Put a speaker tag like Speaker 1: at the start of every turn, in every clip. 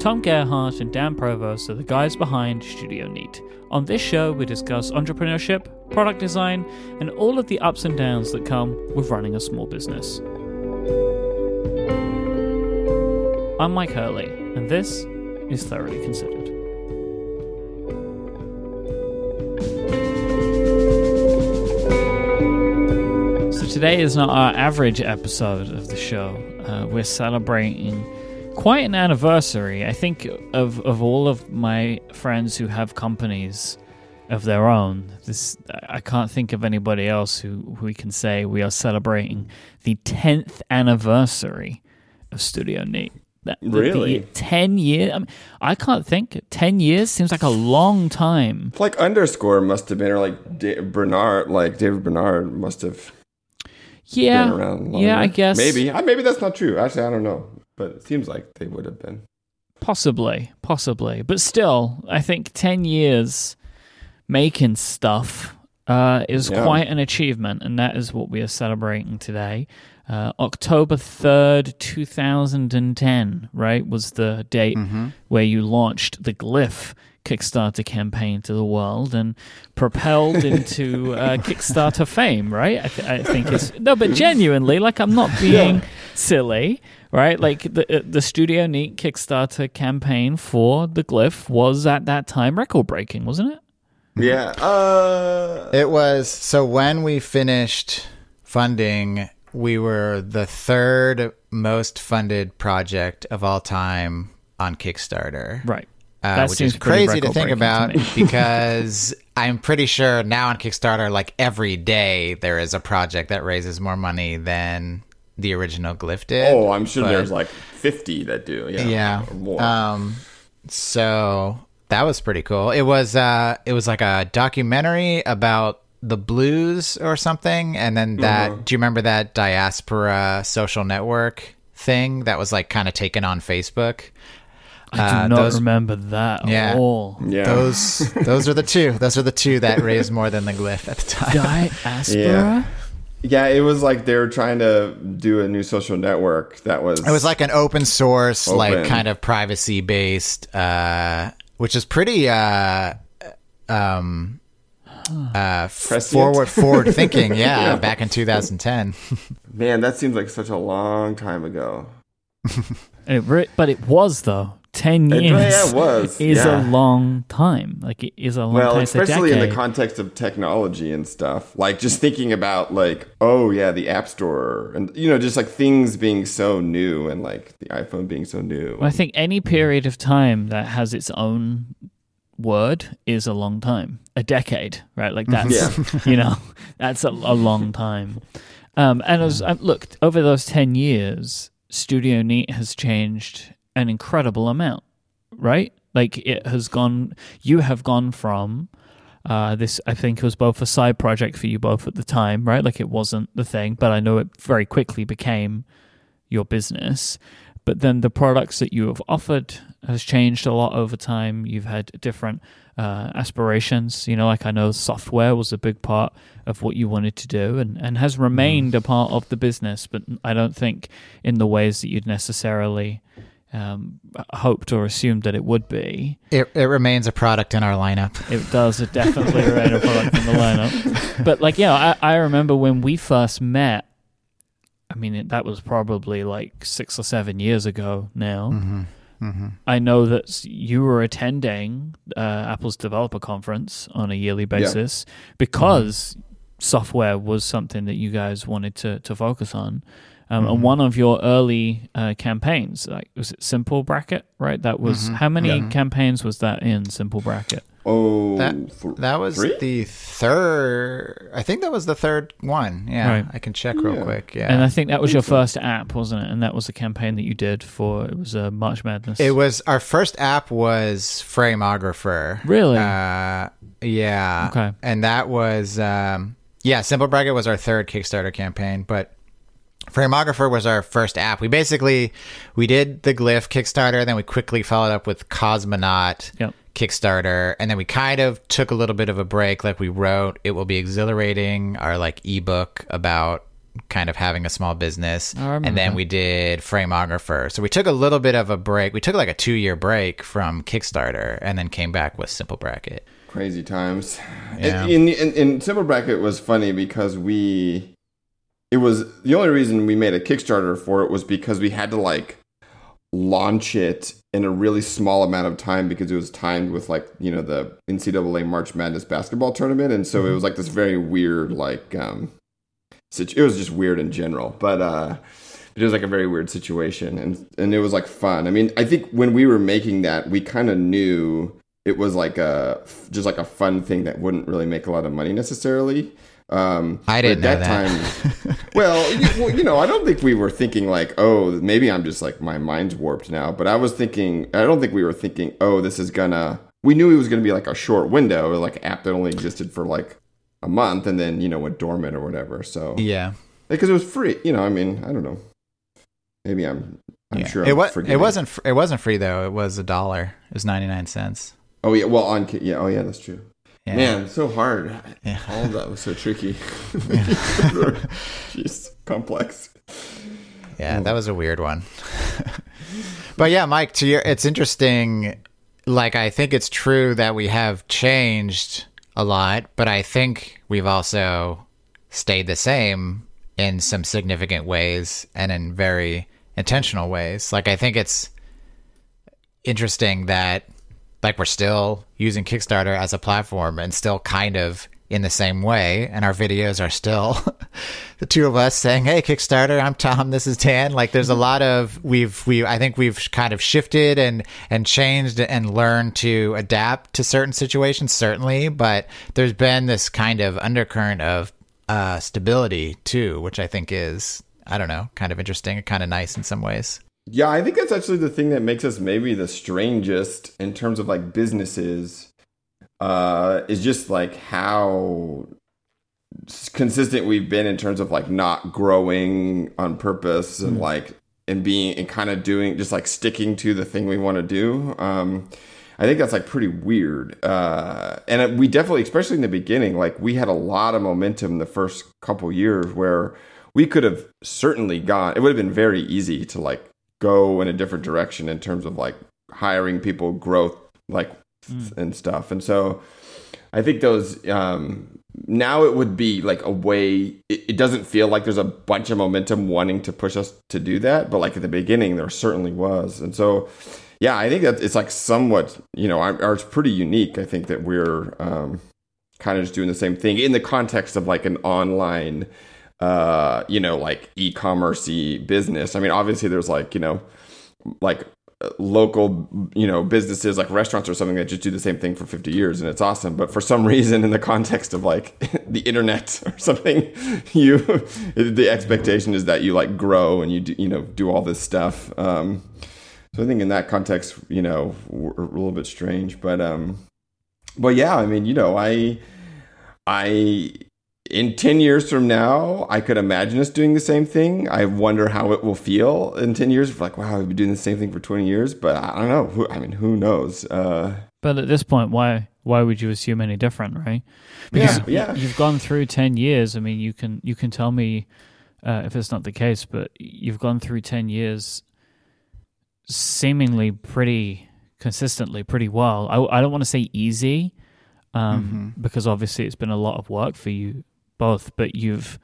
Speaker 1: Tom Gerhardt and Dan Provost are the guys behind Studio Neat. On this show, we discuss entrepreneurship, product design, and all of the ups and downs that come with running a small business. I'm Mike Hurley, and this is Thoroughly Considered. So today is not our average episode of the show. Uh, we're celebrating quite an anniversary. I think of of all of my friends who have companies of their own. This I can't think of anybody else who, who we can say we are celebrating the tenth anniversary of Studio Neat. That, the- the
Speaker 2: Really?
Speaker 1: year- ten years. I, mean, I can't think. Ten years seems like a long time.
Speaker 2: Like underscore must have been, or like Da- Barnard, like David Barnard must have
Speaker 1: Yeah,
Speaker 2: been around.
Speaker 1: Yeah. I guess
Speaker 2: maybe, maybe that's not true. Actually, I don't know, but it seems like they would have been.
Speaker 1: Possibly, possibly, but still, I think ten years making stuff uh, is
Speaker 2: Yeah.
Speaker 1: quite an achievement, and that is what we are celebrating today. Uh, October third, two thousand and ten, right, was the date where you launched the Glyph Kickstarter campaign to the world and propelled into uh, Kickstarter fame, right? I, th- I think it's no, but genuinely, like I'm not being silly, right? Like the uh, the Studio Neat Kickstarter campaign for the Glyph was at that time record breaking, wasn't it?
Speaker 2: Yeah. Uh,
Speaker 3: It was so when we finished funding, we were the third most funded project of all time on Kickstarter.
Speaker 1: Right.
Speaker 3: Uh,
Speaker 1: That
Speaker 3: which
Speaker 1: seems
Speaker 3: is crazy to think
Speaker 1: record-breaking to
Speaker 3: about because I'm pretty sure now on Kickstarter, like every day, there is a project that raises more money than the original Glyph did.
Speaker 2: oh, I'm sure
Speaker 3: but-
Speaker 2: there's like 50 that do. Yeah.
Speaker 3: yeah.
Speaker 2: Or more.
Speaker 3: Um, so that was pretty cool. It was uh, it was like a documentary about the blues or something, and then that.
Speaker 2: Mm-hmm.
Speaker 3: Do you remember that diaspora social network thing that was like kind of taken on Facebook?
Speaker 1: I do
Speaker 3: Uh,
Speaker 1: not
Speaker 3: those-
Speaker 1: remember that
Speaker 3: Yeah.
Speaker 1: at all.
Speaker 2: yeah.
Speaker 3: Those those are the two. Those are the two that raised more than the glyph at the time.
Speaker 1: Diaspora.
Speaker 2: Yeah. Yeah, it was like they were trying to do a new social network that was.
Speaker 3: It was like an open source, like kind of privacy based, uh, which is pretty uh, um, uh,
Speaker 2: Prescient?
Speaker 3: forward forward thinking. Yeah, back in 2010.
Speaker 2: man, that seems like such a long time ago.
Speaker 1: It re- but it was though. Ten
Speaker 2: It-
Speaker 1: years.
Speaker 2: yeah, it was,
Speaker 1: Is
Speaker 2: yeah.
Speaker 1: a long time. Like it is a long
Speaker 2: Well,
Speaker 1: time.
Speaker 2: Especially in the context of technology and stuff. Like just thinking about like, oh yeah, the App Store and you know, just like things being so new and like the iPhone being so new.
Speaker 1: Well, I think any period of time that has its own word is a long time. A decade, right? Like that's you know that's a, a long time. Um, and as I looked over those ten years, Studio Neat has changed an incredible amount, right? Like it has gone. You have gone from. Uh, this I think it was both a side project for you both at the time, right? Like it wasn't the thing, but I know it very quickly became your business. But then the products that you have offered has changed a lot over time. You've had different uh, aspirations. You know, like I know software was a big part of what you wanted to do and, and has remained a part of the business, but I don't think in the ways that you'd necessarily um, hoped or assumed that it would be.
Speaker 3: It, it remains a product in our lineup.
Speaker 1: It does it definitely remains a product in the lineup. But like, yeah, I, I remember when we first met. I mean, it, that was probably like six or seven years ago now.
Speaker 3: Mm-hmm.
Speaker 1: I know that you were attending uh, Apple's developer conference on a yearly basis because software was something that you guys wanted to, to focus on. Um, And one of your early uh, campaigns, like was it Simple Bracket, right? That was how many campaigns was that in Simple Bracket?
Speaker 2: oh,
Speaker 3: That
Speaker 2: th-
Speaker 3: that was
Speaker 2: three?
Speaker 3: the third. I think that was the third one. Yeah,
Speaker 1: Right.
Speaker 3: I can check real
Speaker 2: Yeah.
Speaker 3: quick. Yeah,
Speaker 1: And I think that was your first app, wasn't it? And that was a campaign that you did for it was uh, March Madness.
Speaker 3: It was our first app was Frameographer.
Speaker 1: Really?
Speaker 3: Uh, yeah.
Speaker 1: Okay.
Speaker 3: And that was um, yeah. Simple Bracket was our third Kickstarter campaign, but Frameographer was our first app. We basically we did the Glyph Kickstarter, then we quickly followed up with Cosmonaut
Speaker 1: Yep.
Speaker 3: Kickstarter, and then we kind of took a little bit of a break. Like we wrote "It Will Be Exhilarating," our like ebook about kind of having a small business. And then
Speaker 1: that.
Speaker 3: we did Frameographer. So we took a little bit of a break. We took like a two year break from Kickstarter and then came back with Simple Bracket.
Speaker 2: Crazy times.
Speaker 3: Yeah.
Speaker 2: In, in, in Simple Bracket was funny because we, it was the only reason we made a Kickstarter for it was because we had to like launch it in a really small amount of time because it was timed with like you know the NCAA March Madness basketball tournament, and so it was like this very weird like um, situ- it was just weird in general, but uh, it was like a very weird situation, and and it was like fun. I mean, I think when we were making that, we kind of knew it was like a just like a fun thing that wouldn't really make a lot of money necessarily. Um,
Speaker 3: I didn't
Speaker 2: at
Speaker 3: know
Speaker 2: that
Speaker 3: that.
Speaker 2: time. well, you, well, you know, I don't think we were thinking like, oh, maybe I'm just like my mind's warped now. But I was thinking, I don't think we were thinking, oh, this is gonna. We knew it was gonna be like a short window, like an app that only existed for like a month, and then you know went dormant or whatever. So
Speaker 3: Yeah.
Speaker 2: because it was free, you know, I mean, I don't know. Maybe I'm. I'm
Speaker 3: yeah.
Speaker 2: sure
Speaker 3: it was, it wasn't. It wasn't free though. It was a dollar. It was ninety nine cents.
Speaker 2: Oh yeah, well on yeah, oh yeah, that's true.
Speaker 3: Yeah.
Speaker 2: Man, so hard.
Speaker 3: Yeah.
Speaker 2: All of that was so tricky. Jeez, complex.
Speaker 3: Yeah, that was a weird one. but yeah, Mike, to your, it's interesting. Like, I think it's true that we have changed a lot, but I think we've also stayed the same in some significant ways and in very intentional ways. Like, I think it's interesting that like we're still using Kickstarter as a platform and still kind of in the same way and our videos are still the two of us saying hey kickstarter i'm tom this is dan. Like there's a lot of we've we i think we've kind of shifted and and changed and learned to adapt to certain situations certainly but there's been this kind of undercurrent of uh stability too which i think is i don't know kind of interesting and kind of nice in some ways
Speaker 2: Yeah, I think that's actually the thing that makes us maybe the strangest in terms of like businesses. Uh, is just like how consistent we've been in terms of like not growing on purpose and like and being and kind of doing just like sticking to the thing we want to do. Um, I think that's like pretty weird. Uh, and we definitely, especially in the beginning, like we had a lot of momentum the first couple years where we could have certainly gone. It would have been very easy to like go in a different direction in terms of like hiring people, growth, like and stuff. And so I think those um, now it would be like a way. It, it doesn't feel like there's a bunch of momentum wanting to push us to do that, but like at the beginning there certainly was. And so yeah, I think that it's like somewhat you know our, ours pretty unique. I think that we're um, kind of just doing the same thing in the context of like an online uh you know like e-commerce business. I mean obviously there's like you know like uh, local you know businesses like restaurants or something that just do the same thing for 50 years and it's awesome. But for some reason in the context of like the internet or something you the expectation is that you like grow and you do, you know do all this stuff. Um so i think in that context you know we're a little bit strange but um but yeah i mean you know i i in 10 years from now, I could imagine us doing the same thing. I wonder how it will feel in 10 years. Like, wow, we've been doing the same thing for 20 years, but I don't know. Who, I mean, who knows? Uh,
Speaker 1: But at this point, why why would you assume any different, right? Because
Speaker 2: Yeah, yeah.
Speaker 1: you've gone through ten years. I mean, you can you can tell me uh, if it's not the case, but you've gone through ten years, seemingly pretty consistently, pretty well. I, I don't want to say easy, um, because obviously it's been a lot of work for you both, but you've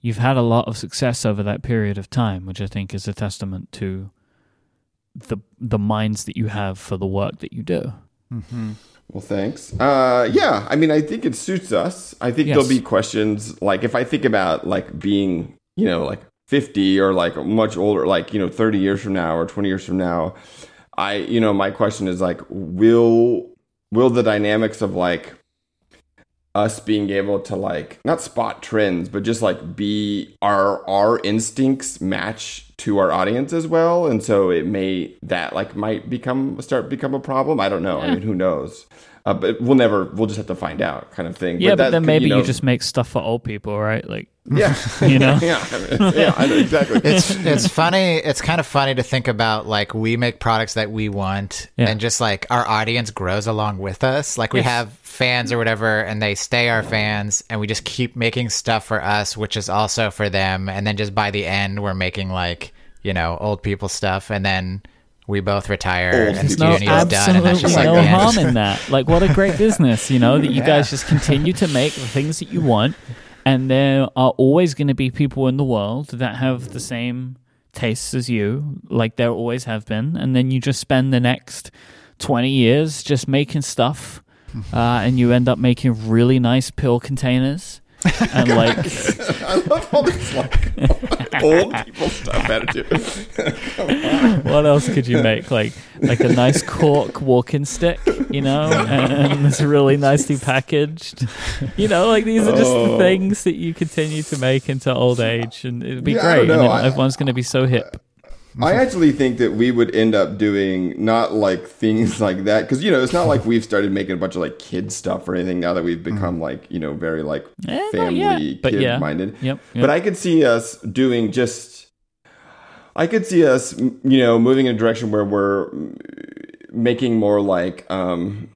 Speaker 1: you've had a lot of success over that period of time, which I think is a testament to the the minds that you have for the work that you do. Mm-hmm.
Speaker 2: well, thanks. Uh, yeah, I mean, I think it suits us. I think
Speaker 1: Yes.
Speaker 2: there'll be questions like if I think about like being, you know, like 50 or like much older, like, you know, 30 years from now or 20 years from now, I, you know, my question is like, will, will the dynamics of like us being able to like not spot trends but just like be our our instincts match to our audience as well, and so it may that like might become start become a problem. I don't know. I mean, who knows? Uh, but we'll never. We'll just have to find out, kind of thing.
Speaker 1: Yeah, but,
Speaker 2: that
Speaker 1: then maybe you,
Speaker 2: know-
Speaker 1: just make stuff for old people, right? Like,
Speaker 2: yeah,
Speaker 1: you know?
Speaker 2: yeah, yeah, I know, exactly.
Speaker 3: it's it's funny. It's kind of funny to think about like we make products that we want,
Speaker 1: Yeah.
Speaker 3: and just like our audience grows along with us. Like we
Speaker 1: Yes.
Speaker 3: have fans or whatever, and they stay our fans, and we just keep making stuff for us, which is also for them. And then just by the end, we're making like you know old people stuff, and then we both retire,
Speaker 2: Old
Speaker 3: and
Speaker 2: people
Speaker 1: no,
Speaker 3: Studio is done, and that's
Speaker 1: absolutely.
Speaker 3: just like
Speaker 1: no
Speaker 3: the
Speaker 1: harm in that. Like, what a great business, you know, that you guys just continue to make the things that you want, and there are always going to be people in the world that have the same tastes as you, like there always have been, and then you just spend the next twenty years just making stuff, uh, and you end up making really nice pill containers. And like
Speaker 2: I love all this like old people stuff attitude.
Speaker 1: what else could you make? Like like a nice cork walking stick you know? And it's really nicely packaged. You know like these are just the
Speaker 2: Oh.
Speaker 1: things that you continue to make into old age and it'd be
Speaker 2: Yeah,
Speaker 1: great
Speaker 2: I-
Speaker 1: everyone's going to be so hip
Speaker 2: I actually think that we would end up doing not like things like that because you know it's not like we've started making a bunch of like kid stuff or anything now that we've become like you know very like
Speaker 1: Eh,
Speaker 2: family kid
Speaker 1: yeah.
Speaker 2: minded.
Speaker 1: Yep, yep.
Speaker 2: But I could see us doing just. I could see us, you know, moving in a direction where we're mm, making more like. um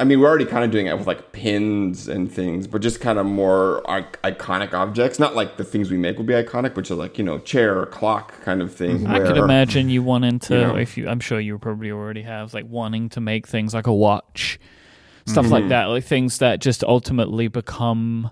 Speaker 2: I mean, we're already kind of doing it with like pins and things, but just kind of more iconic objects. Not like the things we make will be iconic, which are like you know, chair or clock kind of thing.
Speaker 1: I could imagine you wanting to,
Speaker 2: you know.
Speaker 1: if you, I'm sure you probably already have, like wanting to make things like a watch, stuff
Speaker 2: Mm-hmm.
Speaker 1: like that, like things that just ultimately become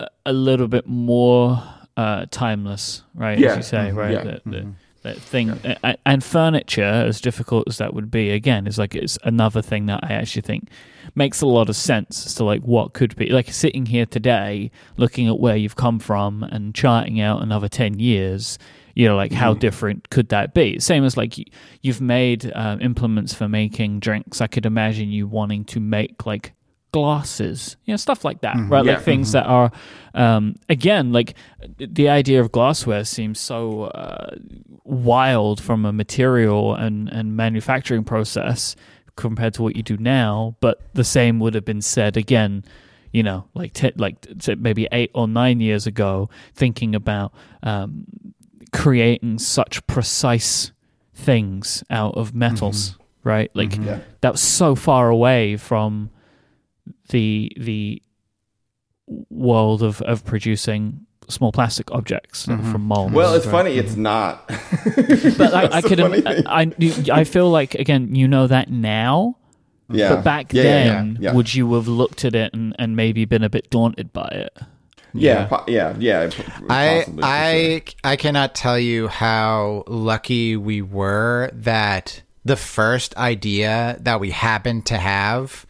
Speaker 1: a, a little bit more uh, timeless, right?
Speaker 2: Yeah.
Speaker 1: As you say, right?
Speaker 2: Yeah.
Speaker 1: That, that, that Uh, thing a- uh, uh, and furniture, as difficult as that would be, again, is like it's another thing that I actually think makes a lot of sense as to like what could be like sitting here today, looking at where you've come from and charting out another ten years. You know, like how mm-hmm. different could that be? Same as like you, you've made um, implements for making drinks. I could imagine you wanting to make like glasses, you know, stuff like that, right?
Speaker 2: Yeah.
Speaker 1: Like things that are, um, again, like the idea of glassware seems so uh, wild from a material and, and manufacturing process compared to what you do now. But the same would have been said again, you know, like t- like t- maybe eight or nine years ago, thinking about um, creating such precise things out of metals, right? Like
Speaker 2: Yeah.
Speaker 1: that was so far away from the the world of, of producing small plastic objects mm-hmm. from molds.
Speaker 2: Well, it's
Speaker 1: right?
Speaker 2: funny. It's mm-hmm. not.
Speaker 1: but I, I could. I, I I feel like again you know that now
Speaker 2: yeah.
Speaker 1: but back
Speaker 2: yeah, yeah,
Speaker 1: then
Speaker 2: yeah, yeah.
Speaker 1: would you have looked at it and, and maybe been a bit daunted by it
Speaker 2: Yeah, po- yeah, yeah. p-
Speaker 3: I
Speaker 2: possibly, for
Speaker 3: I
Speaker 2: sure.
Speaker 3: I cannot tell you how lucky we were that the first idea that we happened to have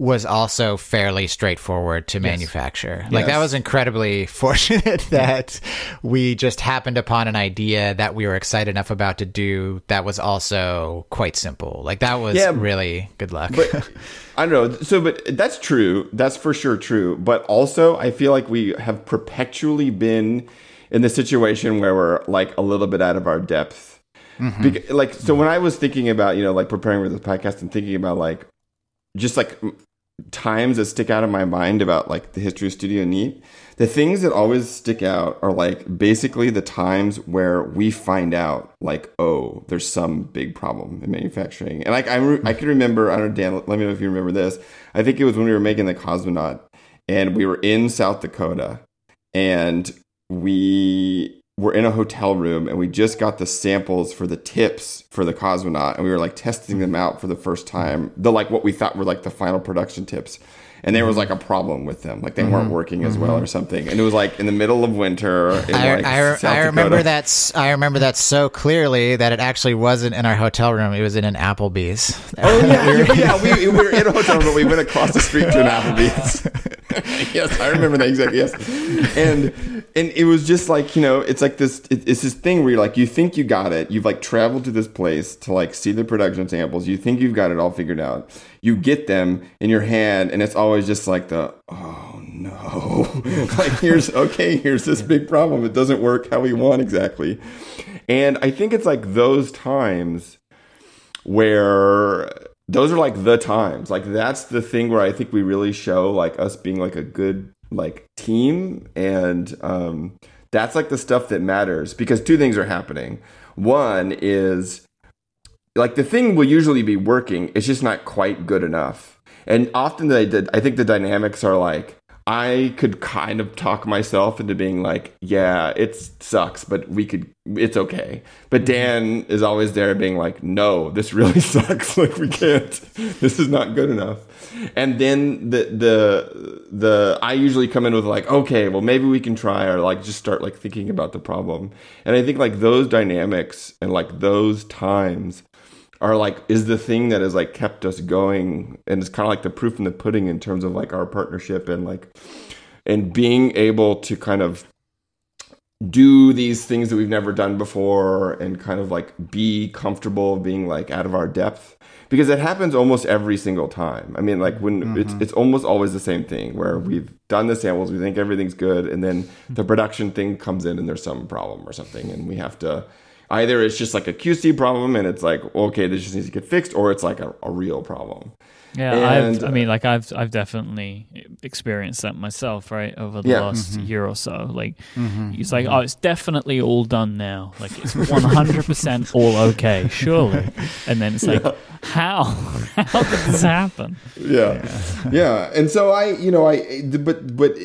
Speaker 3: was also fairly straightforward to manufacture. Like that was incredibly fortunate that we just happened upon an idea that we were excited enough about to do that was also quite simple. Like that was
Speaker 2: Yeah,
Speaker 3: really good luck.
Speaker 2: but I don't know. So, but that's true. That's for sure true. But also, I feel like we have perpetually been in the situation where we're like a little bit out of our depth. Mm-hmm. Bec- like, so when I was thinking about, you know, like preparing for this podcast and thinking about like just like times that stick out in my mind about like the history of Studio Neat, the things that always stick out are like basically the times where we find out like, oh, there's some big problem in manufacturing. And like I, re- I can remember, I don't know, Dan, let me know if you remember this. I think it was when we were making the Cosmonaut and we were in South Dakota and we were in a hotel room and we just got the samples for the tips for the cosmonaut and we were like testing them out for the first time. The like what we thought were like the final production tips and there was like a problem with them like they weren't mm-hmm. working as well mm-hmm. or something and it was like in the middle of winter in
Speaker 3: I,
Speaker 2: like
Speaker 3: I, I remember that. I remember that so clearly that it actually wasn't in our hotel room. It was in an Applebee's.
Speaker 2: Oh yeah, yeah, yeah. We, we were in a hotel room, but we went across the street to an Applebee's. yes, I remember that exactly. Yes, and and it was just like you know, it's like this. It, it's this thing where you're like, you think you got it. You've like traveled to this place to like see the production samples. You think you've got it all figured out. You get them in your hand, and it's always just like the oh no, like here's okay, here's this big problem. It doesn't work how we want exactly, and I think it's like those times where those are like the times. Like that's the thing where i think we really show like us being like a good like team. And um that's like the stuff that matters because two things are happening. One is like the thing will usually be working it's just not quite good enough and often they did i think the dynamics are like I could kind of talk myself into being like, yeah, it sucks, but we could, it's okay. But mm-hmm. Dan is always there being like, no, this really sucks. like we can't, this is not good enough. And then the, the, the, I usually come in with like, okay, well, maybe we can try or like just start like thinking about the problem. And I think like those dynamics and like those times are like is the thing that has like kept us going and it's kind of like the proof in the pudding in terms of like our partnership and like and being able to kind of do these things that we've never done before and kind of like be comfortable being like out of our depth because it happens almost every single time. I mean, like when mm-hmm. it's it's almost always the same thing where we've done the samples, we think everything's good, and then the production thing comes in and there's some problem or something, and we have to either it's just like a QC problem and it's like okay, this just needs to get fixed, or it's like a, a real problem.
Speaker 1: Yeah, and, I've, I mean, like I've I've definitely experienced that myself, right, over the yeah. last mm-hmm. year or so. Like, mm-hmm. it's like, oh, it's definitely all done now. Like, it's one hundred percent all okay, surely. And then it's like, yeah. how how did this happen?
Speaker 2: Yeah. yeah, yeah. And so I, you know, I, but but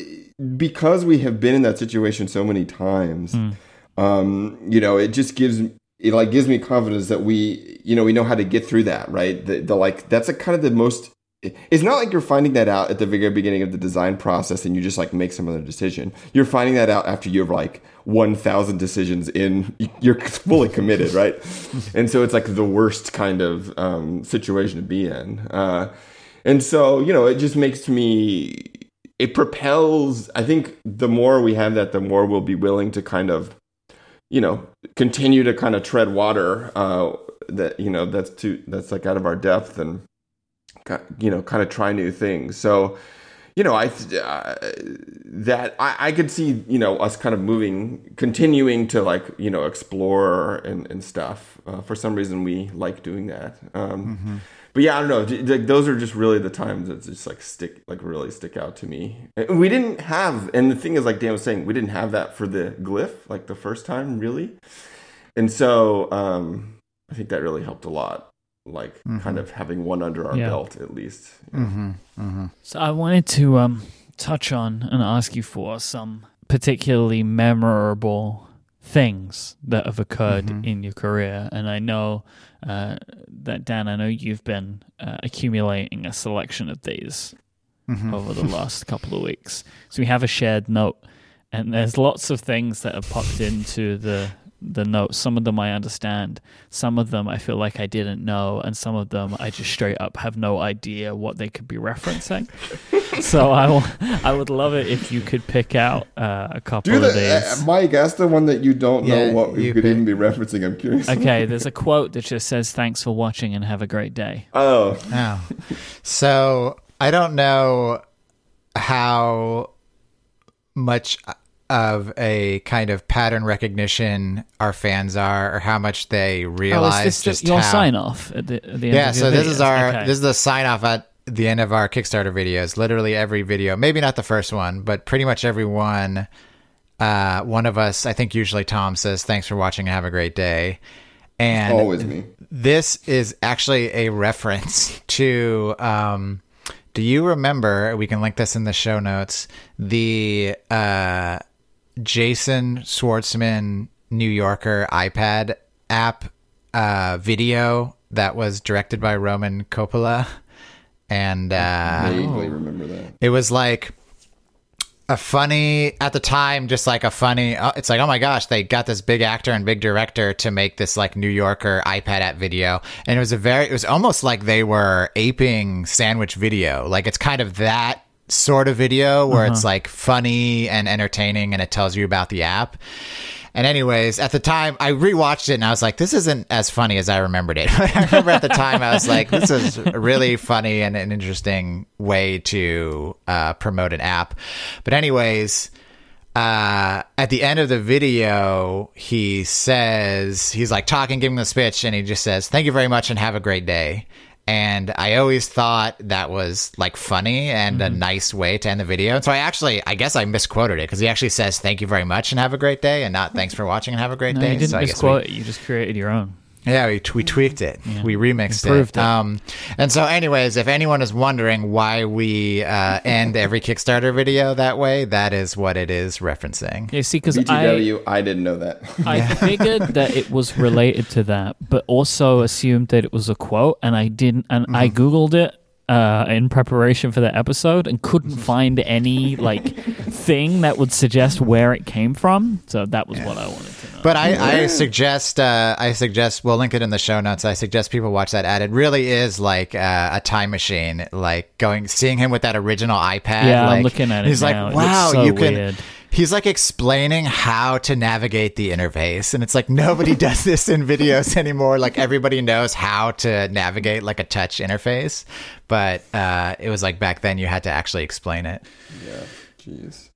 Speaker 2: because we have been in that situation so many times. Mm um, you know, it just gives it like gives me confidence that we, you know, we know how to get through that, right? The, the like that's a kind of the most. It's not like you're finding that out at the very beginning of the design process and you just like make some other decision. You're finding that out after you've like 1,000 decisions in. You're fully committed, right? and so it's like the worst kind of um, situation to be in. Uh, and so you know, it just makes me. It propels. I think the more we have that, the more we'll be willing to kind of you know continue to kind of tread water uh, that you know that's too that's like out of our depth and you know kind of try new things. So you know i uh, that I, I could see you know us kind of moving continuing to like you know explore and, and stuff. Uh, for some reason we like doing that. Um, mm-hmm but yeah, I don't know. Like those are just really the times that just like stick, like really stick out to me. We didn't have, and the thing is, like Dan was saying, we didn't have that for the glyph, like the first time, really. And so um, I think that really helped a lot. Like mm-hmm. kind of having one under our yeah. belt at least.
Speaker 3: Mm-hmm. Mm-hmm.
Speaker 1: So I wanted to um, touch on and ask you for some particularly memorable things that have occurred mm-hmm. in your career, and I know uh, that Dan, I know you've been uh, accumulating a selection of these mm-hmm. over the last couple of weeks. So we have a shared note, and there's lots of things that have popped into the the notes. Some of them I understand, some of them I feel like I didn't know, and some of them I just straight up have no idea what they could be referencing. so I, will, I would love it if you could pick out uh, a couple
Speaker 2: Do
Speaker 1: the, of these.
Speaker 2: Uh, Mike, ask the one that you don't yeah, know what you could pick. even be referencing. I'm curious.
Speaker 1: Okay, there's a quote that just says, "Thanks for watching and have a great day."
Speaker 2: Oh,
Speaker 3: oh. So I don't know how much of a kind of pattern recognition our fans are, or how much they realize. Oh, is
Speaker 1: this
Speaker 3: just
Speaker 1: your
Speaker 3: how...
Speaker 1: sign off at the, at the
Speaker 3: yeah.
Speaker 1: so
Speaker 3: this is our okay. this is the sign off at the end of our Kickstarter videos. Literally every video, maybe not the first one, but pretty much every one. Uh, one of us, I think usually Tom says, "Thanks for watching and have a great day." And
Speaker 2: always me.
Speaker 3: This is actually a reference to. Um, do you remember? We can link this in the show notes. The uh, Jason Schwartzman New Yorker iPad app uh, video that was directed by Roman Coppola, and uh,
Speaker 2: I vaguely remember that.
Speaker 3: It was like a funny at the time, just like a funny. Uh, it's like, oh my gosh, they got this big actor and big director to make this like New Yorker iPad app video, and it was a very. It was almost like they were aping sandwich video. Like it's kind of that sort of video where
Speaker 1: Uh-huh.
Speaker 3: it's like funny and entertaining and it tells you about the app. And anyways, at the time I rewatched it and I was like, this isn't as funny as I remembered it. I remember at the time I was like, this is really funny and an interesting way to uh, promote an app. But anyways, uh, at the end of the video, he says, he's like talking, giving the speech, and he just says, Thank you very much and have a great day. And I always thought that was like funny and
Speaker 1: Mm-hmm.
Speaker 3: a nice way to end the video. And so I actually, I guess I misquoted it because he actually says, Thank you very much and have a great day, and not thanks for watching and have a great
Speaker 1: No,
Speaker 3: day.
Speaker 1: you didn't
Speaker 3: So
Speaker 1: misquote it. You just created your own.
Speaker 3: We, yeah, we, we tweaked it. We remixed
Speaker 1: Improved
Speaker 3: it.
Speaker 1: it.
Speaker 3: Um, and so, anyways, if anyone is wondering why we uh, end every Kickstarter video that way, that is what it is referencing.
Speaker 1: Yeah, see, because I,
Speaker 2: I didn't know that.
Speaker 1: I figured that it was related to that, but also assumed that it was a quote, and I didn't. And I
Speaker 3: Mm-hmm.
Speaker 1: googled it uh, in preparation for the episode and couldn't find any like thing that would suggest where it came from. So that was what I wanted to know.
Speaker 3: But I, I suggest, uh, I suggest, we'll link it in the show notes. I suggest people watch that ad. It really is like uh, a time machine, like going, seeing him with that original iPad.
Speaker 1: Yeah, I'm looking at it
Speaker 3: He's
Speaker 1: now.
Speaker 3: like,
Speaker 1: It looks
Speaker 3: wow,
Speaker 1: so
Speaker 3: you can.
Speaker 1: weird.
Speaker 3: He's like explaining how to navigate the interface, and it's like nobody does this in videos anymore. Like everybody knows how to navigate like a touch interface, but uh, it was like back then you had to actually explain it.
Speaker 2: Yeah, jeez.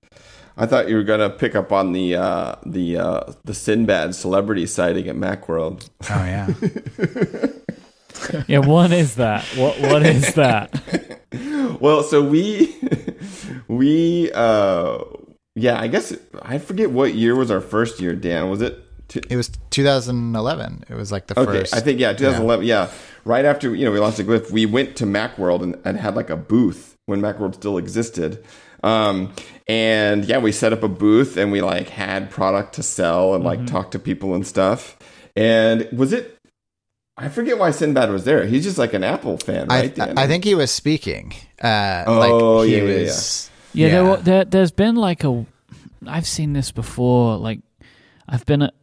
Speaker 2: I thought you were gonna pick up on the uh, the uh, the Sinbad celebrity sighting at MacWorld.
Speaker 3: Oh yeah.
Speaker 1: yeah, what is that? What what is that?
Speaker 2: Well, so we we uh yeah, I guess I forget what year was our first year. Dan, was it? Two,
Speaker 3: It was 2011. It was like the
Speaker 2: okay,
Speaker 3: first.
Speaker 2: I think yeah, 2011. Yeah. right after you know we launched the Glyph, we went to MacWorld and, and had like a booth when MacWorld still existed. Um, and yeah, we set up a booth and we like had product to sell and like talk to people and stuff. And was it? I forget why Sinbad was there. He's just like an Apple fan,
Speaker 3: I,
Speaker 2: right? Dan?
Speaker 3: I think he was speaking. Uh,
Speaker 2: Oh,
Speaker 3: like he
Speaker 2: yeah, yeah,
Speaker 3: was.
Speaker 1: Yeah, There, there, there's been like a. I've seen this before. Like, I've been at,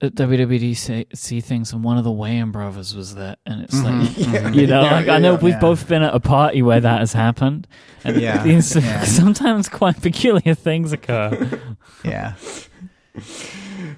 Speaker 1: at WWDC things, and one of the Wayans brothers was there, and it's like, mm-hmm. Mm-hmm. you know,
Speaker 2: Yeah,
Speaker 1: like
Speaker 2: yeah,
Speaker 1: I know
Speaker 2: yeah.
Speaker 1: we've
Speaker 3: Yeah.
Speaker 1: both been at a party where that has happened, and
Speaker 3: Yeah,
Speaker 1: these
Speaker 3: yeah.
Speaker 1: sometimes quite peculiar things occur.
Speaker 3: Yeah.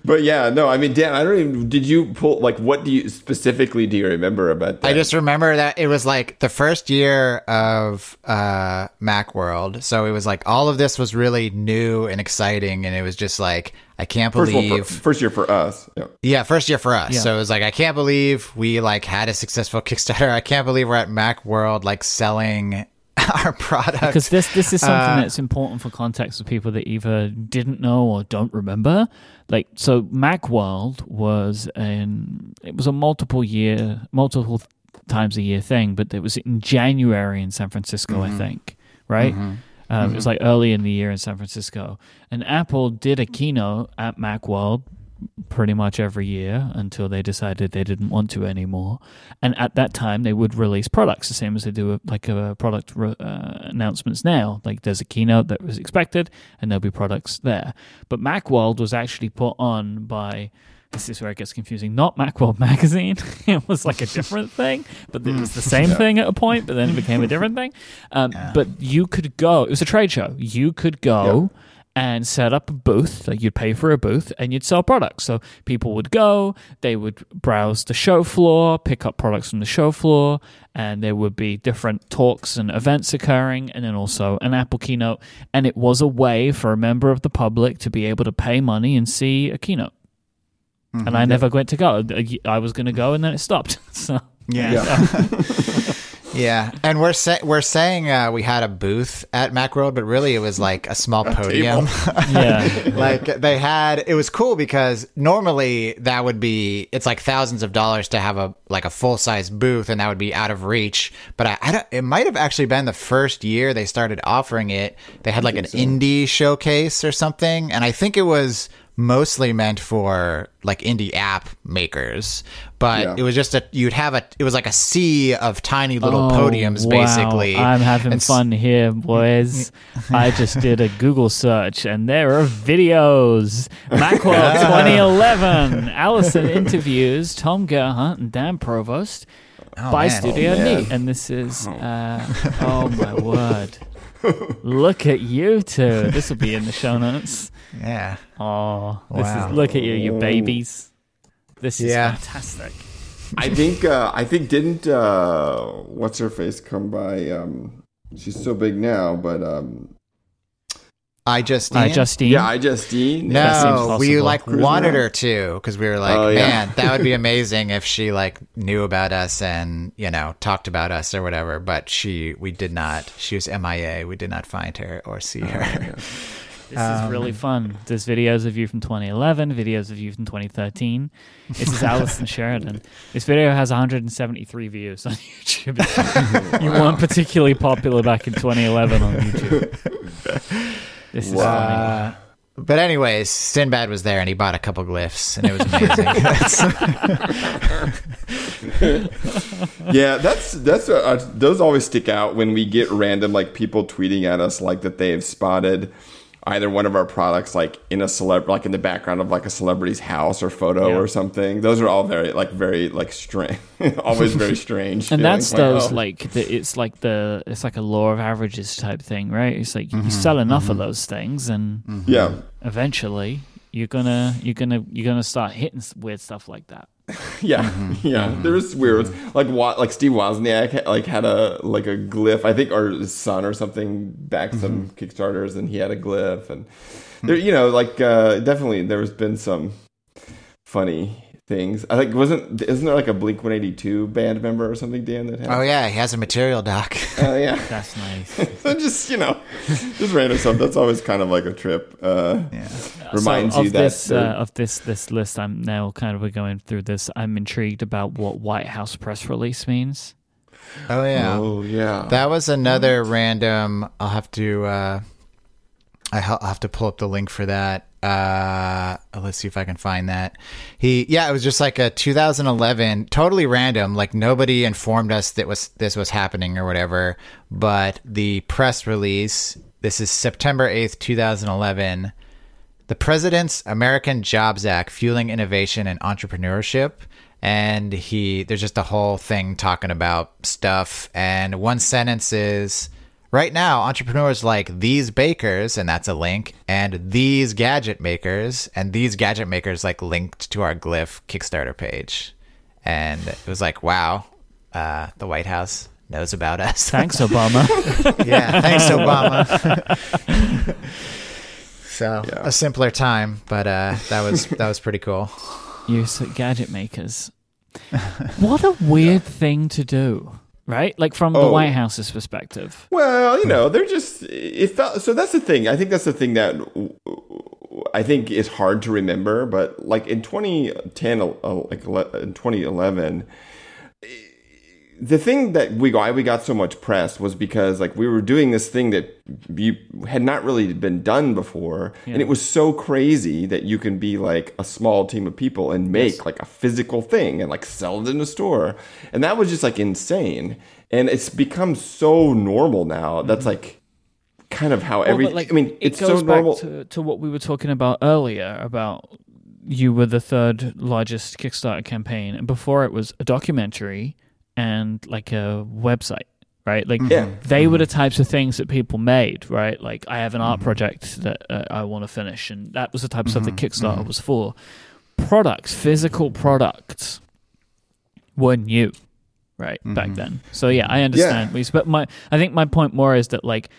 Speaker 2: But yeah, no, I mean, Dan, I don't even. Did you pull like what do you specifically do you remember about that?
Speaker 3: I just remember that it was like the first year of uh, Macworld, so it was like all of this was really new and exciting, and it was just like I can't
Speaker 2: first,
Speaker 3: believe.
Speaker 2: for, first year for us. Yeah.
Speaker 3: yeah, first year for us.
Speaker 1: Yeah.
Speaker 3: So it was like I can't believe we like had a successful Kickstarter. I can't believe we're at Macworld like selling our product.
Speaker 1: because this this is something
Speaker 3: Uh,
Speaker 1: that's important for context for people that either didn't know or don't remember. Like so, MacWorld was an it was a multiple year, multiple times a year thing, but it was in January in San Francisco, I think, right? Um, It was like early in the year in San Francisco, and Apple did a keynote at MacWorld pretty much every year until they decided they didn't want to anymore. And at that time, they would release products the same as they do like a product re- uh, announcements now. Like there's a keynote that was expected, and there'll be products there. But MacWorld was actually put on by. This is where it gets confusing. Not Macworld magazine. it was like a different thing, but it was the same thing at a point. But then it became a different thing. Um, But you could go. It was a trade show. You could go and set up a booth. Like you'd pay for a booth and you'd sell products. So people would go, they would browse the show floor, pick up products from the show floor, and there would be different talks and events occurring, and then also an Apple keynote. And it was a way for a member of the public to be able to pay money and see a keynote. And mm-hmm. I never went to go. I was going to go, and then it stopped. So
Speaker 3: Yeah. Yeah, and we're sa- we're saying uh, we had a booth at Macworld, but really it was like a small podium.
Speaker 1: yeah,
Speaker 3: like they had, it was cool because normally that would be it's like thousands of dollars to have a like a full size booth, and that would be out of reach. But I, I don't, it might have actually been the first year they started offering it. They had like an indie showcase or something, and I think it was mostly meant for like indie app makers but
Speaker 2: Yeah.
Speaker 3: it was just a you'd have a it was like a sea of tiny little
Speaker 1: Oh,
Speaker 3: podiums
Speaker 1: wow.
Speaker 3: basically
Speaker 1: I'm having
Speaker 3: And s-
Speaker 1: fun here, boys. I just did a Google search and there are videos. Macworld 2011. Allison interviews Tom Gerhardt and Dan Provost
Speaker 3: Oh,
Speaker 1: by
Speaker 3: man.
Speaker 1: Studio
Speaker 2: Oh.
Speaker 1: Neat. And this is, uh, oh my word. Look at you two. This will be in the show notes.
Speaker 3: Yeah.
Speaker 1: Oh, this
Speaker 3: Wow.
Speaker 1: is look at you, you babies. This is
Speaker 3: Yeah.
Speaker 1: fantastic.
Speaker 2: I think uh, I think didn't uh, what's her face come by? Um, she's so big now, but um,
Speaker 3: I just
Speaker 1: Uh, Justine.
Speaker 2: yeah, I Justine.
Speaker 1: That
Speaker 3: No, we like wanted her to because we were like,
Speaker 2: Oh, yeah.
Speaker 3: man, that would be amazing if she like knew about us and you know talked about us or whatever. But she, we did not. She was MIA. We did not find her or see
Speaker 2: Oh,
Speaker 3: her.
Speaker 1: This is really fun. There's videos of you from 2011, videos of you from 2013. This is Allison Sheridan. This video has 173 views on YouTube. you weren't particularly popular back in 2011 on YouTube. This is funny.
Speaker 3: Uh, but anyways, Sinbad was there and he bought a couple glyphs and it was amazing.
Speaker 2: yeah, that's that's uh, those always stick out when we get random like people tweeting at us like that they have spotted either one of our products like in a celeb like in the background of like a celebrity's house or photo
Speaker 1: Yeah.
Speaker 2: or something. Those are all very like very like strange, always very strange.
Speaker 1: and that's
Speaker 2: feeling.
Speaker 1: those
Speaker 2: oh.
Speaker 1: like the, it's like the it's like a law of averages type thing, right? It's like
Speaker 2: Mm-hmm,
Speaker 1: you sell enough of those things, and
Speaker 2: yeah.
Speaker 1: eventually you're gonna you're gonna you're gonna start hitting weird stuff like that.
Speaker 2: Yeah,
Speaker 1: Mm-hmm.
Speaker 2: yeah. There's weird ones. like Wa- like Steve Wozniak like had a like a glyph. I think or his son or something backed some
Speaker 1: Mm-hmm.
Speaker 2: Kickstarters and he had a glyph and there you know like uh, definitely there's been some funny things. I think wasn't isn't there like a Blink 182 band member or something Dan that had?
Speaker 3: oh yeah, he has a material dock.
Speaker 2: Uh, yeah.
Speaker 1: That's nice.
Speaker 2: so just you know, just random stuff. That's always kind of like a trip. Uh,
Speaker 3: yeah.
Speaker 2: reminds
Speaker 1: so
Speaker 2: you
Speaker 1: of
Speaker 2: that
Speaker 1: this uh, of this this list. I'm now kind of going through this. I'm intrigued about what White House press release means.
Speaker 3: Oh yeah.
Speaker 2: Oh yeah.
Speaker 3: That was another random. I'll have to. I have to pull up the link for that. Uh, let's see if I can find that. He, yeah, it was just like a 2011, totally random. Like nobody informed us that was this was happening or whatever. But the press release. This is September 8th, 2011. The President's American Jobs Act fueling innovation and entrepreneurship. And he, there's just a whole thing talking about stuff. And one sentence is right now, entrepreneurs like these bakers, and that's a link, and these gadget makers, and these gadget makers like linked to our Glyph Kickstarter page. And it was like, wow, uh, the White House knows about us.
Speaker 1: Thanks, Obama.
Speaker 3: yeah, thanks, Obama. so
Speaker 2: Yeah.
Speaker 3: a simpler time, but uh, that was that was pretty cool.
Speaker 1: you s- gadget makers. What a weird thing to do, right? Like from the
Speaker 2: Oh.
Speaker 1: White House's perspective.
Speaker 2: Well, you know, they're just it felt so that's the thing. I think that's the thing that I think is hard to remember, but like in 2010 uh, like in 2011 the thing that we why we got so much press was because like we were doing this thing that you had not really been done before. And it was so crazy that you can be like a small team of people and make like a physical thing and like sell it in a store. And that was just like insane. And it's become so normal now. Mm-hmm. That's like kind of how every
Speaker 1: like,
Speaker 2: i mean
Speaker 1: it
Speaker 2: it's
Speaker 1: goes
Speaker 2: so normal.
Speaker 1: back to, to what we were talking about earlier about you were the third largest Kickstarter campaign, and before it was a documentary and like a website, right? Like mm-hmm.
Speaker 2: Yeah.
Speaker 1: they were the mm-hmm. types of things that people made, right? Like I have an art mm-hmm. project that uh, I want to finish, and that was the type of stuff that Kickstarter was for. Products, physical products, were new, right back then. So yeah, I understand. Lisa, But my, I think my point more is that like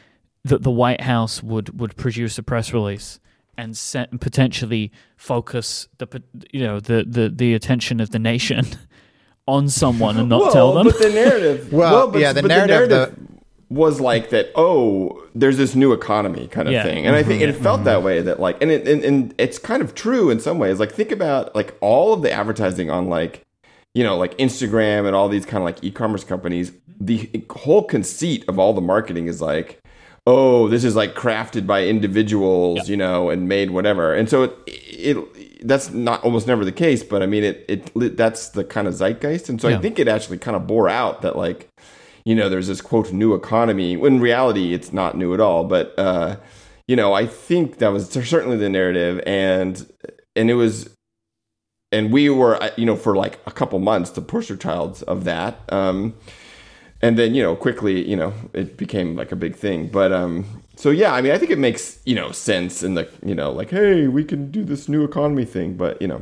Speaker 1: that the White House would would produce a press release and set, potentially focus the p- you know the, the the attention of the nation on someone and not
Speaker 2: well,
Speaker 1: tell them.
Speaker 2: But the narrative,
Speaker 3: Well,
Speaker 2: but,
Speaker 3: yeah, the
Speaker 2: but
Speaker 3: narrative,
Speaker 2: was like that. Oh, there's this new economy kind of
Speaker 1: Yeah.
Speaker 2: thing, and I think it
Speaker 3: Mm-hmm.
Speaker 2: felt that way. That like, and it, and, and it's kind of true in some ways. Like, think about like all of the advertising on like, you know, like Instagram and all these kind of like e-commerce companies. The whole conceit of all the marketing is like. Oh, this is like crafted by individuals, you know, and made whatever. And so it, it that's not almost never the case, but I mean it it that's the kind of zeitgeist. And so
Speaker 1: Yeah.
Speaker 2: I think it actually kind of bore out that like you know there's this quote new economy when in reality it's not new at all but uh you know i think that was certainly the narrative and and it was and we were uh, you know for like a couple months the poster childs of that um and then you know quickly you know it became like a big thing. But um, so yeah, I mean, I think it makes you know sense in the you know like hey, we can do this new economy thing, but you know,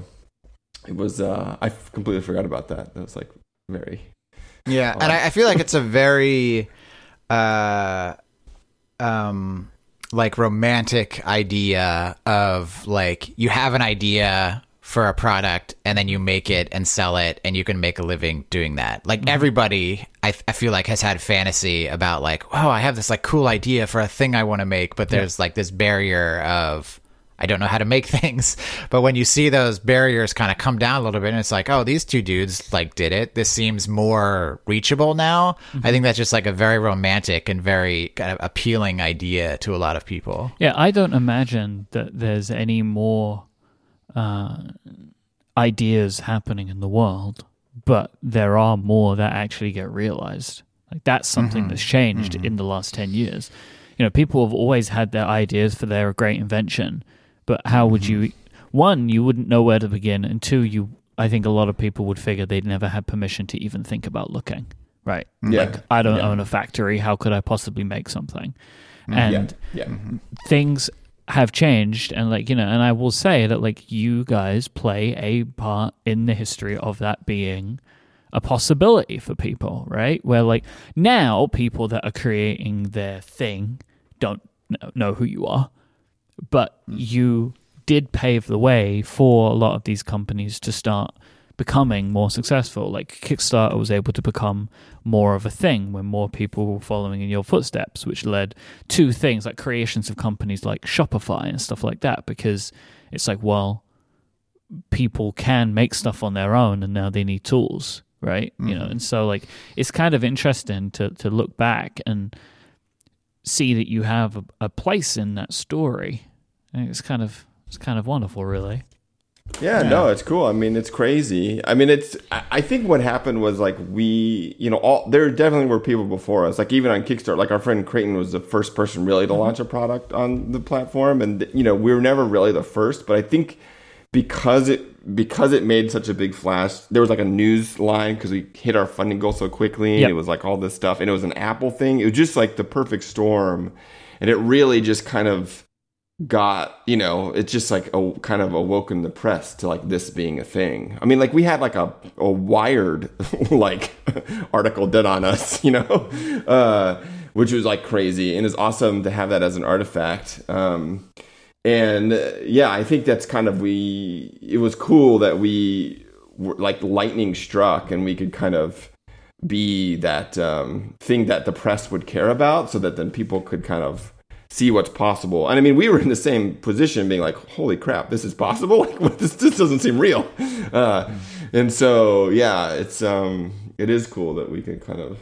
Speaker 2: it was uh, I completely forgot about that. That was like very
Speaker 3: yeah, and I, I feel like it's a very uh um like romantic idea of like you have an idea for a product and then you make it and sell it and you can make a living doing that. Like mm-hmm. everybody I, I feel like has had fantasy about like, oh, I have this like cool idea for a thing I want to make, but there's yeah. like this barrier of I don't know how to make things. But when you see those barriers kind of come down a little bit and it's like, oh, these two dudes like did it. This seems more reachable now. Mm-hmm. I think that's just like a very romantic and very kind of appealing idea to a lot of people.
Speaker 1: Yeah, I don't imagine that there's any more uh, ideas happening in the world, but there are more that actually get realized. Like that's something mm-hmm. that's changed mm-hmm. in the last 10 years. You know, people have always had their ideas for their great invention but how would mm-hmm. you? One, you wouldn't know where to begin, and two, you. I think a lot of people would figure they'd never had permission to even think about looking. Right?
Speaker 2: Yeah.
Speaker 1: Like I don't yeah. own a factory. How could I possibly make something? Mm-hmm. And
Speaker 2: yeah. Yeah.
Speaker 1: things have changed and like you know and i will say that like you guys play a part in the history of that being a possibility for people right where like now people that are creating their thing don't know who you are but mm. you did pave the way for a lot of these companies to start becoming more successful. Like Kickstarter was able to become more of a thing when more people were following in your footsteps, which led to things like creations of companies like Shopify and stuff like that. Because it's like, well, people can make stuff on their own and now they need tools, right? Mm-hmm. You know, mm-hmm. and so like it's kind of interesting to to look back and see that you have a, a place in that story. it's kind of it's kind of wonderful, really.
Speaker 2: Yeah, yeah, no, it's cool. I mean, it's crazy. I mean, it's. I think what happened was like we, you know, all there definitely were people before us. Like even on Kickstarter, like our friend Creighton was the first person really to mm-hmm. launch a product on the platform, and you know, we were never really the first. But I think because it because it made such a big flash, there was like a news line because we hit our funding goal so quickly. Yep. It was like all this stuff, and it was an Apple thing. It was just like the perfect storm, and it really just kind of got you know it's just like a kind of awoken the press to like this being a thing. I mean like we had like a, a wired like article done on us you know? Uh which was like crazy. And it's awesome to have that as an artifact. Um and uh, yeah, I think that's kind of we. It was cool that we were like lightning struck, and we could kind of be that um, thing that the press would care about, so that then people could kind of see what's possible. And I mean, we were in the same position, being like, "Holy crap, this is possible! Like, this this doesn't seem real." Uh, and so, yeah, it's um, it is cool that we can kind of.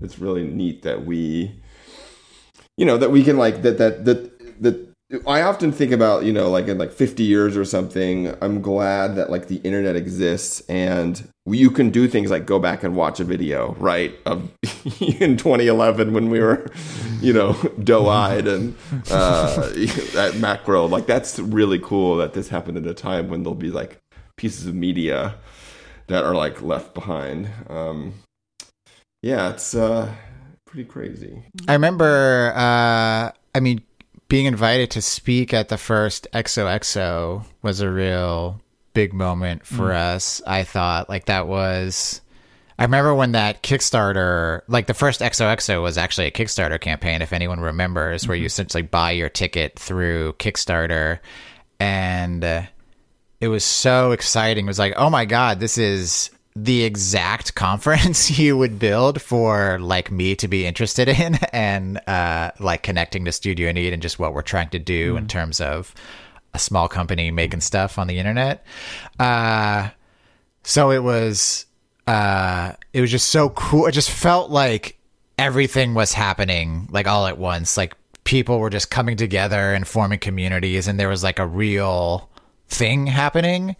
Speaker 2: It's really neat that we, you know, that we can like that that that that I often think about, you know, like in like 50 years or something, I'm glad that like the internet exists and you can do things like go back and watch a video, right? Of in 2011 when we were, you know, doe-eyed and uh, at Macworld. Like that's really cool that this happened at a time when there'll be like pieces of media that are like left behind. Um, yeah, it's uh, pretty crazy.
Speaker 3: I remember, uh, I mean, being invited to speak at the first XOXO was a real big moment for mm. us. I thought like that was. I remember when that Kickstarter, like the first XOXO was actually a Kickstarter campaign, if anyone remembers, mm-hmm. where you mm-hmm. essentially buy your ticket through Kickstarter. And uh, it was so exciting. It was like, oh my God, this is the exact conference you would build for like me to be interested in and uh, like connecting to Studio Neat and just what we're trying to do mm. in terms of a small company making stuff on the internet. Uh, so it was uh, it was just so cool. It just felt like everything was happening like all at once. Like people were just coming together and forming communities, and there was like a real thing happening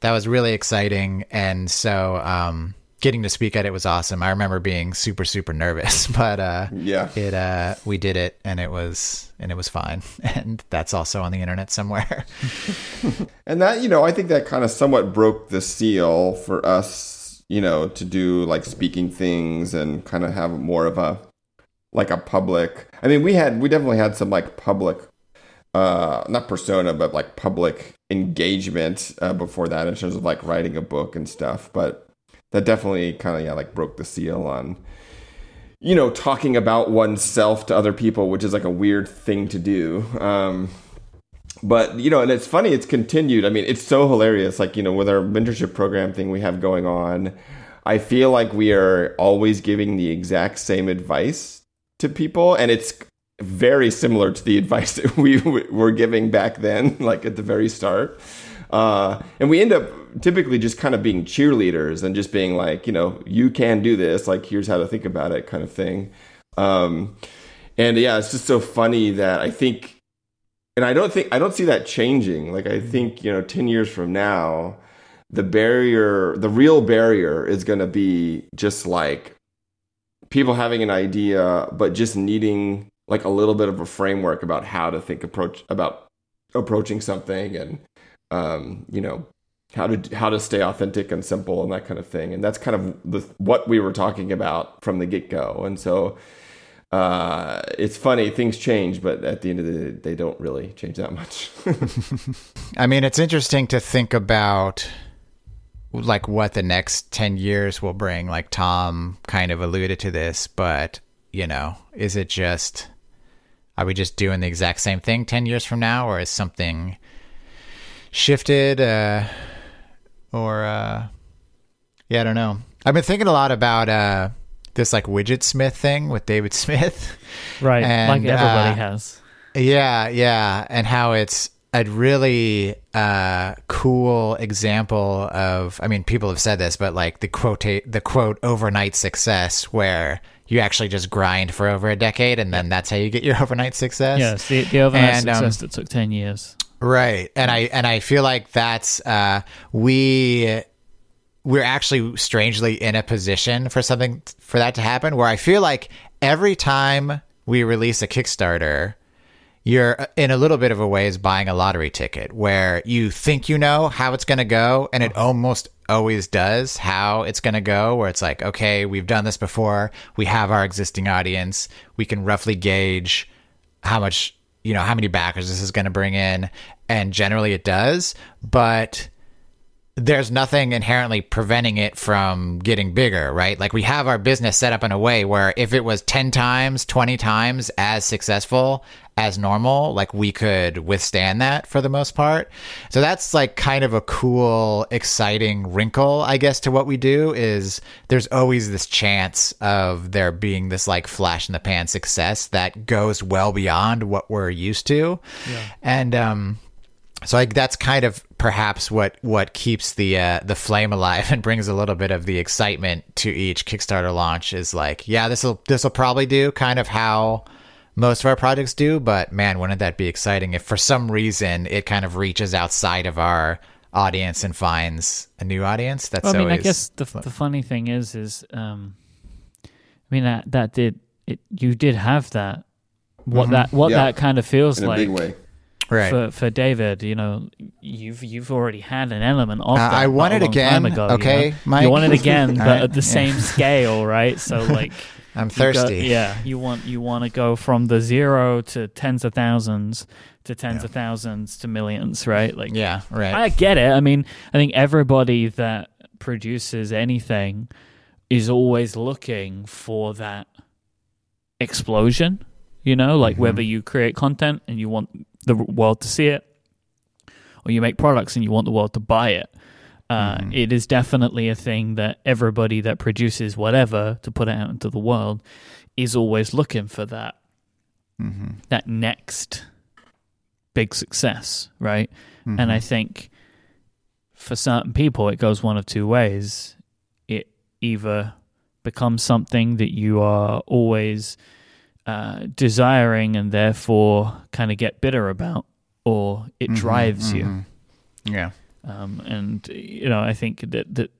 Speaker 3: that was really exciting. And so, um, getting to speak at it was awesome. I remember being super, super nervous, but, uh,
Speaker 2: yeah,
Speaker 3: it, uh, we did it and it was, and it was fine. And that's also on the internet somewhere.
Speaker 2: and that, you know, I think that kind of somewhat broke the seal for us you know, to do like speaking things and kind of have more of a like a public. I mean, we had we definitely had some like public, uh, not persona, but like public engagement uh, before that in terms of like writing a book and stuff. But that definitely kind of yeah like broke the seal on you know talking about oneself to other people, which is like a weird thing to do. Um, but you know, and it's funny. It's continued. I mean, it's so hilarious. Like you know, with our mentorship program thing we have going on, I feel like we are always giving the exact same advice to people, and it's very similar to the advice that we were giving back then, like at the very start. Uh, and we end up typically just kind of being cheerleaders and just being like, you know, you can do this. Like, here's how to think about it, kind of thing. Um, and yeah, it's just so funny that I think and I don't think I don't see that changing. Like I think you know, ten years from now, the barrier, the real barrier, is going to be just like people having an idea, but just needing like a little bit of a framework about how to think approach about approaching something, and um, you know how to how to stay authentic and simple and that kind of thing. And that's kind of the, what we were talking about from the get go. And so uh, it's funny things change but at the end of the day they don't really change that much
Speaker 3: i mean it's interesting to think about like what the next 10 years will bring like tom kind of alluded to this but you know is it just are we just doing the exact same thing 10 years from now or is something shifted uh or uh yeah i don't know i've been thinking a lot about uh this like Widgetsmith thing with David Smith.
Speaker 1: Right. And, like everybody uh, has.
Speaker 3: Yeah, yeah. And how it's a really uh, cool example of I mean, people have said this, but like the quote the quote overnight success where you actually just grind for over a decade and then that's how you get your overnight success.
Speaker 1: Yes, the, the overnight and, success um, that took ten years.
Speaker 3: Right. And I and I feel like that's uh, we we're actually strangely in a position for something for that to happen where I feel like every time we release a Kickstarter, you're uh, in a little bit of a way is buying a lottery ticket where you think you know how it's going to go and it almost always does how it's going to go where it's like okay we've done this before we have our existing audience we can roughly gauge how much you know how many backers this is going to bring in. And generally it does but there's nothing inherently preventing it from getting bigger, right? Like we have our business set up in a way where if it was 10 times, 20 times as successful as normal, like we could withstand that for the most part. So that's like kind of a cool, exciting wrinkle, I guess, to what we do is there's always this chance of there being this like flash in the pan success that goes well beyond what we're used to. Yeah. And, um, so I, that's kind of perhaps what what keeps the uh, the flame alive and brings a little bit of the excitement to each Kickstarter launch is like, yeah, this will this will probably do kind of how most of our projects do, but man, wouldn't that be exciting if for some reason it kind of reaches outside of our audience and finds a new audience? That's
Speaker 1: well, I mean,
Speaker 3: always
Speaker 1: I guess the the funny thing is, is um, I mean that that did it. You did have that. What mm-hmm. that what yeah. that kind of feels like.
Speaker 2: In
Speaker 1: like
Speaker 3: right.
Speaker 1: for for David. You know, you've you've already had an element of uh, that.
Speaker 3: I want it again.
Speaker 1: Ago,
Speaker 3: okay,
Speaker 1: you know?
Speaker 3: Myke.
Speaker 1: You want it again, but right. at the same yeah. scale, right? So like.
Speaker 3: I'm thirsty.
Speaker 1: Go, yeah, you want you want to go from the zero to tens of thousands to tens yeah. of thousands to millions, right? Like,
Speaker 3: yeah, right.
Speaker 1: I get it. I mean, I think everybody that produces anything is always looking for that explosion. You know, like mm-hmm. whether you create content and you want the world to see it, or you make products and you want the world to buy it. Uh, mm-hmm. it is definitely a thing that everybody that produces whatever to put it out into the world is always looking for that mm-hmm. that next big success, right? Mm-hmm. And I think for certain people, it goes one of two ways. It either becomes something that you are always uh, desiring and therefore kind of get bitter about, or it mm-hmm, drives mm-hmm.
Speaker 3: you. Yeah.
Speaker 1: Um, and you know, I think that that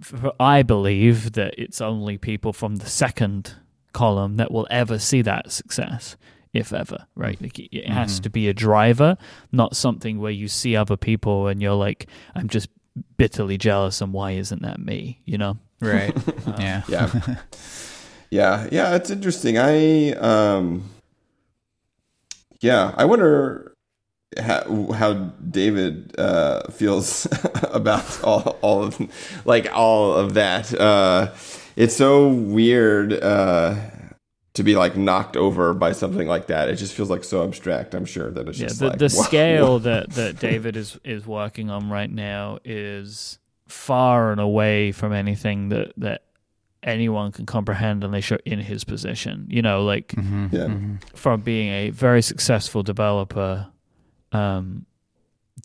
Speaker 1: for, I believe that it's only people from the second column that will ever see that success, if ever. Right? Like it has mm-hmm. to be a driver, not something where you see other people and you're like, I'm just bitterly jealous and why isn't that me you know
Speaker 3: right yeah
Speaker 2: yeah yeah yeah it's interesting i um yeah i wonder how, how david uh feels about all all of like all of that uh it's so weird uh to be like knocked over by something like that. It just feels like so abstract. I'm sure that it's
Speaker 1: yeah,
Speaker 2: just
Speaker 1: the,
Speaker 2: like,
Speaker 1: the scale that that David is is working on right now is far and away from anything that that anyone can comprehend unless you're in his position. You know, like
Speaker 3: Mhm,
Speaker 2: Yeah.
Speaker 3: mhm.
Speaker 1: from being a very successful developer um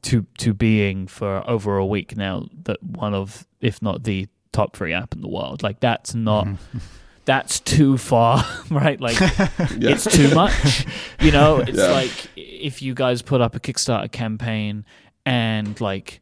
Speaker 1: to to being for over a week now that one of if not the top three app in the world. Like that's not
Speaker 3: Mm-hmm.
Speaker 1: that's too far, right? Like
Speaker 2: Yeah.
Speaker 1: it's too much. You know, it's
Speaker 2: Yeah.
Speaker 1: like if you guys put up a Kickstarter campaign and like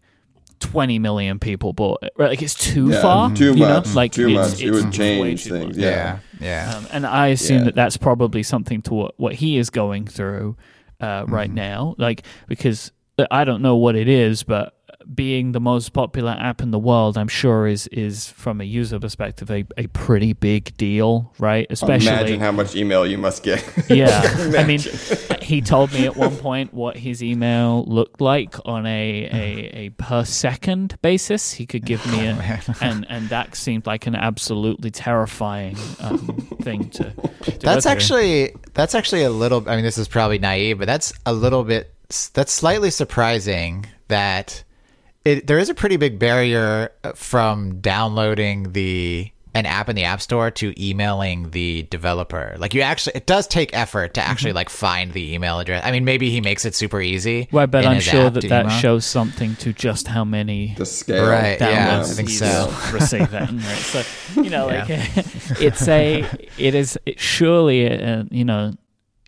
Speaker 1: 20 million people bought it, right? Like it's too
Speaker 2: Yeah,
Speaker 1: far.
Speaker 2: too
Speaker 1: you know?
Speaker 2: much,
Speaker 1: Like
Speaker 2: too
Speaker 1: it's-
Speaker 2: much. It would change things,
Speaker 1: much.
Speaker 3: yeah yeah
Speaker 1: Um, and I assume
Speaker 2: Yeah.
Speaker 1: that that's probably something to what, what he is going through uh,
Speaker 2: Mm-hmm.
Speaker 1: right now. Like, because I don't know what it is, but being the most popular app in the world, I'm sure is is from a user perspective a, a pretty big deal, right? Especially
Speaker 2: Imagine how much email you must get.
Speaker 1: yeah, I mean,
Speaker 2: Imagine.
Speaker 1: He told me at one point what his email looked like on a, a, a per second basis. He could give me a, and and that seemed like an absolutely terrifying um, thing to. to
Speaker 3: That's actually that's actually a little. I mean, this is probably naive, but that's a little bit. That's slightly surprising that it, there is a pretty big barrier uh, from downloading the an app in the app store to emailing the developer. Like you actually, it does take effort to
Speaker 1: Mm-hmm.
Speaker 3: actually like find the email address. I mean, maybe he makes it super easy.
Speaker 1: Well, but
Speaker 3: in
Speaker 1: I'm sure that that
Speaker 3: email.
Speaker 1: shows something to just how many
Speaker 2: the scale.
Speaker 3: Right, yeah,
Speaker 1: downloads
Speaker 3: I think
Speaker 1: he's
Speaker 3: so.
Speaker 1: receiving. Right, so you know, like it's a, it is it surely, a, you know,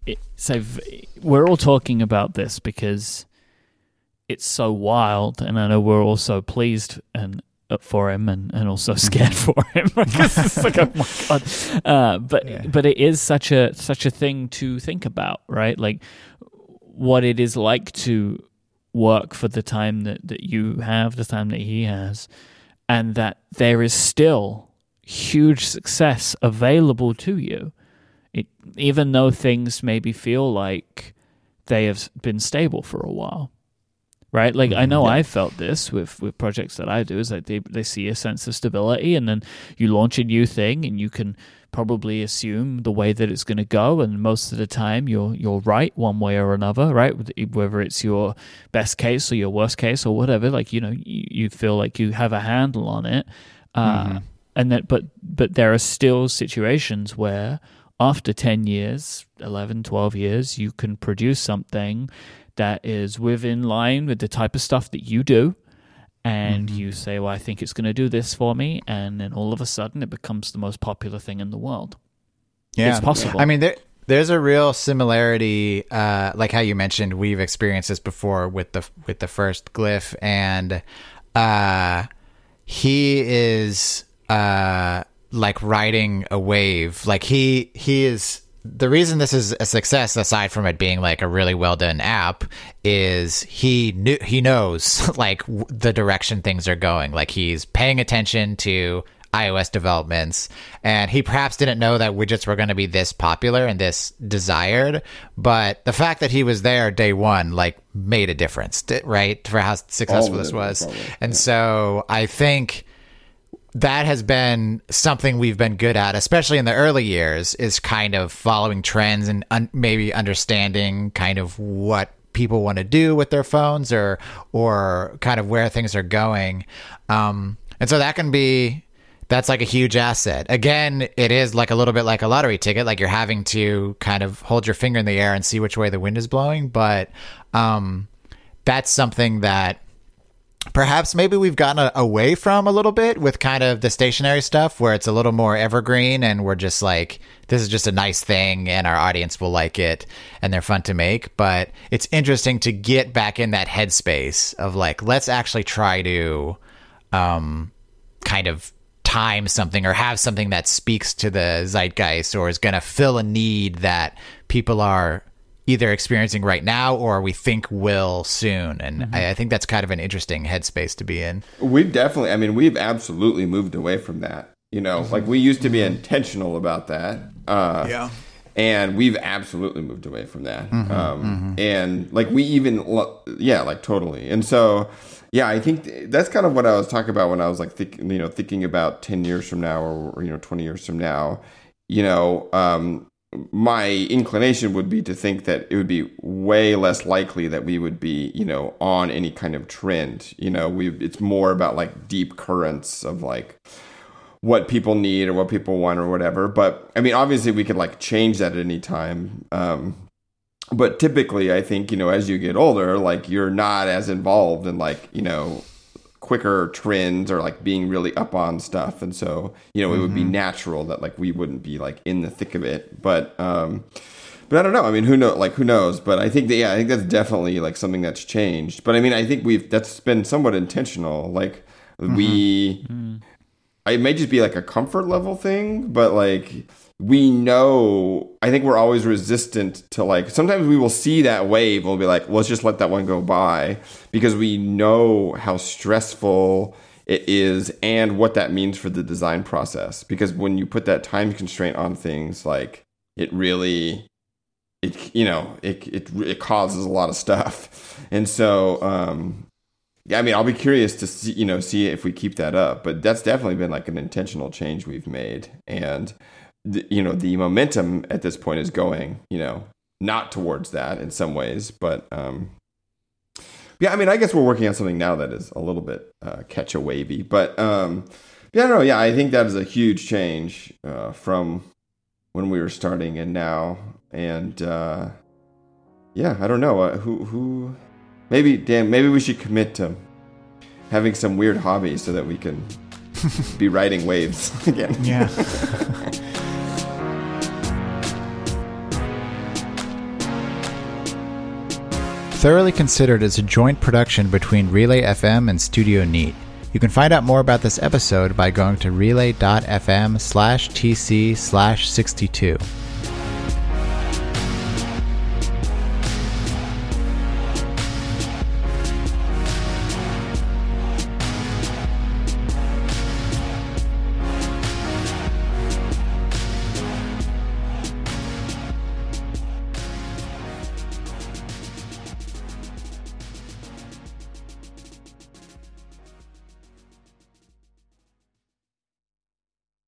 Speaker 1: it's a. v- We're all talking about this because it's so wild, and I know we're all so pleased and uh, for him, and, and also scared for him because it's like, oh my god. Uh, but
Speaker 3: Yeah.
Speaker 1: but it is such a such a thing to think about, right? Like what it is like to work for the time that, that you have, the time that he has, and that there is still huge success available to you. It, even though things maybe feel like they have been stable for a while. Right? Like I know I felt this with, with projects that I do is that they, they see a sense of stability and then you launch a new thing and you can probably assume the way that it's going to go and most of the time you're you're right one way or another right? Whether it's your best case or your worst case or whatever like you know you, you feel like you have a handle on it uh, and that but but there are still situations where after 10 years 11 12 years you can produce something that is within line with the type of stuff that you do and you say well i think it's going to do this for me and then all of a sudden it becomes the most popular thing in the world
Speaker 3: Yeah,
Speaker 1: It's possible.
Speaker 3: I mean, there, there's a real similarity, uh, like how you mentioned. We've experienced this before with the with the first Glif, and uh, he is uh, like riding a wave. Like he he is. The reason this is a success, aside from it being like a really well done app, is he knew he knows like w- the direction things are going. Like he's paying attention to iOS developments, and he perhaps didn't know that widgets were going to be this popular and this desired. But the fact that he was there day one, like, made a difference, right, for how successful this was.
Speaker 2: probably,
Speaker 3: And so I think that has been something we've been good at, especially in the early years, is kind of following trends and un- maybe understanding kind of what people want to do with their phones or or kind of where things are going. Um, and so that can be that's like a huge asset. Again, it is like a little bit like a lottery ticket, like you're having to kind of hold your finger in the air and see which way the wind is blowing. But um, that's something that perhaps maybe we've gotten a, away from a little bit with kind of the stationary stuff where it's a little more evergreen and we're just like this is just a nice thing and our audience will like it and they're fun to make. But it's interesting to get back in that headspace of like let's actually try to um kind of time something or have something that speaks to the zeitgeist or is going to fill a need that people are either experiencing right now or we think will soon. And mm-hmm. I, I, think that's kind of an interesting headspace to be in.
Speaker 2: We've definitely, I mean, we've absolutely moved away from that. You know, mm-hmm. like we used to be mm-hmm. intentional about that. Uh, yeah. And we've absolutely moved away from that. Mm-hmm. Um, mm-hmm. and like we even, lo- yeah, like totally. And so, yeah, I think that's kind of what I was talking about when I was like, think, you know, thinking about 10 years from now or, you know, 20 years from now, you know, um, my inclination would be to think that it would be way less likely that we would be, you know, on any kind of trend. You know, we it's more about like deep currents of like what people need or what people want or whatever. But I mean, obviously we could like change that at any time. Um, but typically, I think you know, as you get older, like you're not as involved in like you know quicker trends or like being really up on stuff and so you know mm-hmm. it would be mm-hmm. natural that like we wouldn't be like in the thick of it but um but I don't know. I mean, who know? Like, who knows? But I think that yeah, I think that's definitely like something that's changed. But I mean, I think we've that's been somewhat intentional. Like, mm-hmm. we, mm-hmm. it may just be like a comfort level thing, but like we know i think we're always resistant to like sometimes we will see that wave and we'll be like let's just let that one go by because we know how stressful it is and what that means for the design process because when you put that time constraint on things like it really it you know it it, it causes a lot of stuff and so um yeah, I mean, I'll be curious to see, you know, see if we keep that up. But that's definitely been like an intentional change we've made, and the, you know the momentum at this point is going you know not towards that in some ways but um yeah i mean i guess we're working on something now that is a little bit uh, catch a wavy but um yeah i don't know yeah i think that is a huge change uh, from when we were starting and now and uh yeah i don't know uh, who who maybe dan maybe we should commit to having some weird hobby so that we can be riding waves again.
Speaker 3: Yeah Thoroughly Considered as a joint production between Relay FM and Studio Neat. You can find out more about this episode by going to relay.fm slash tc slash 62.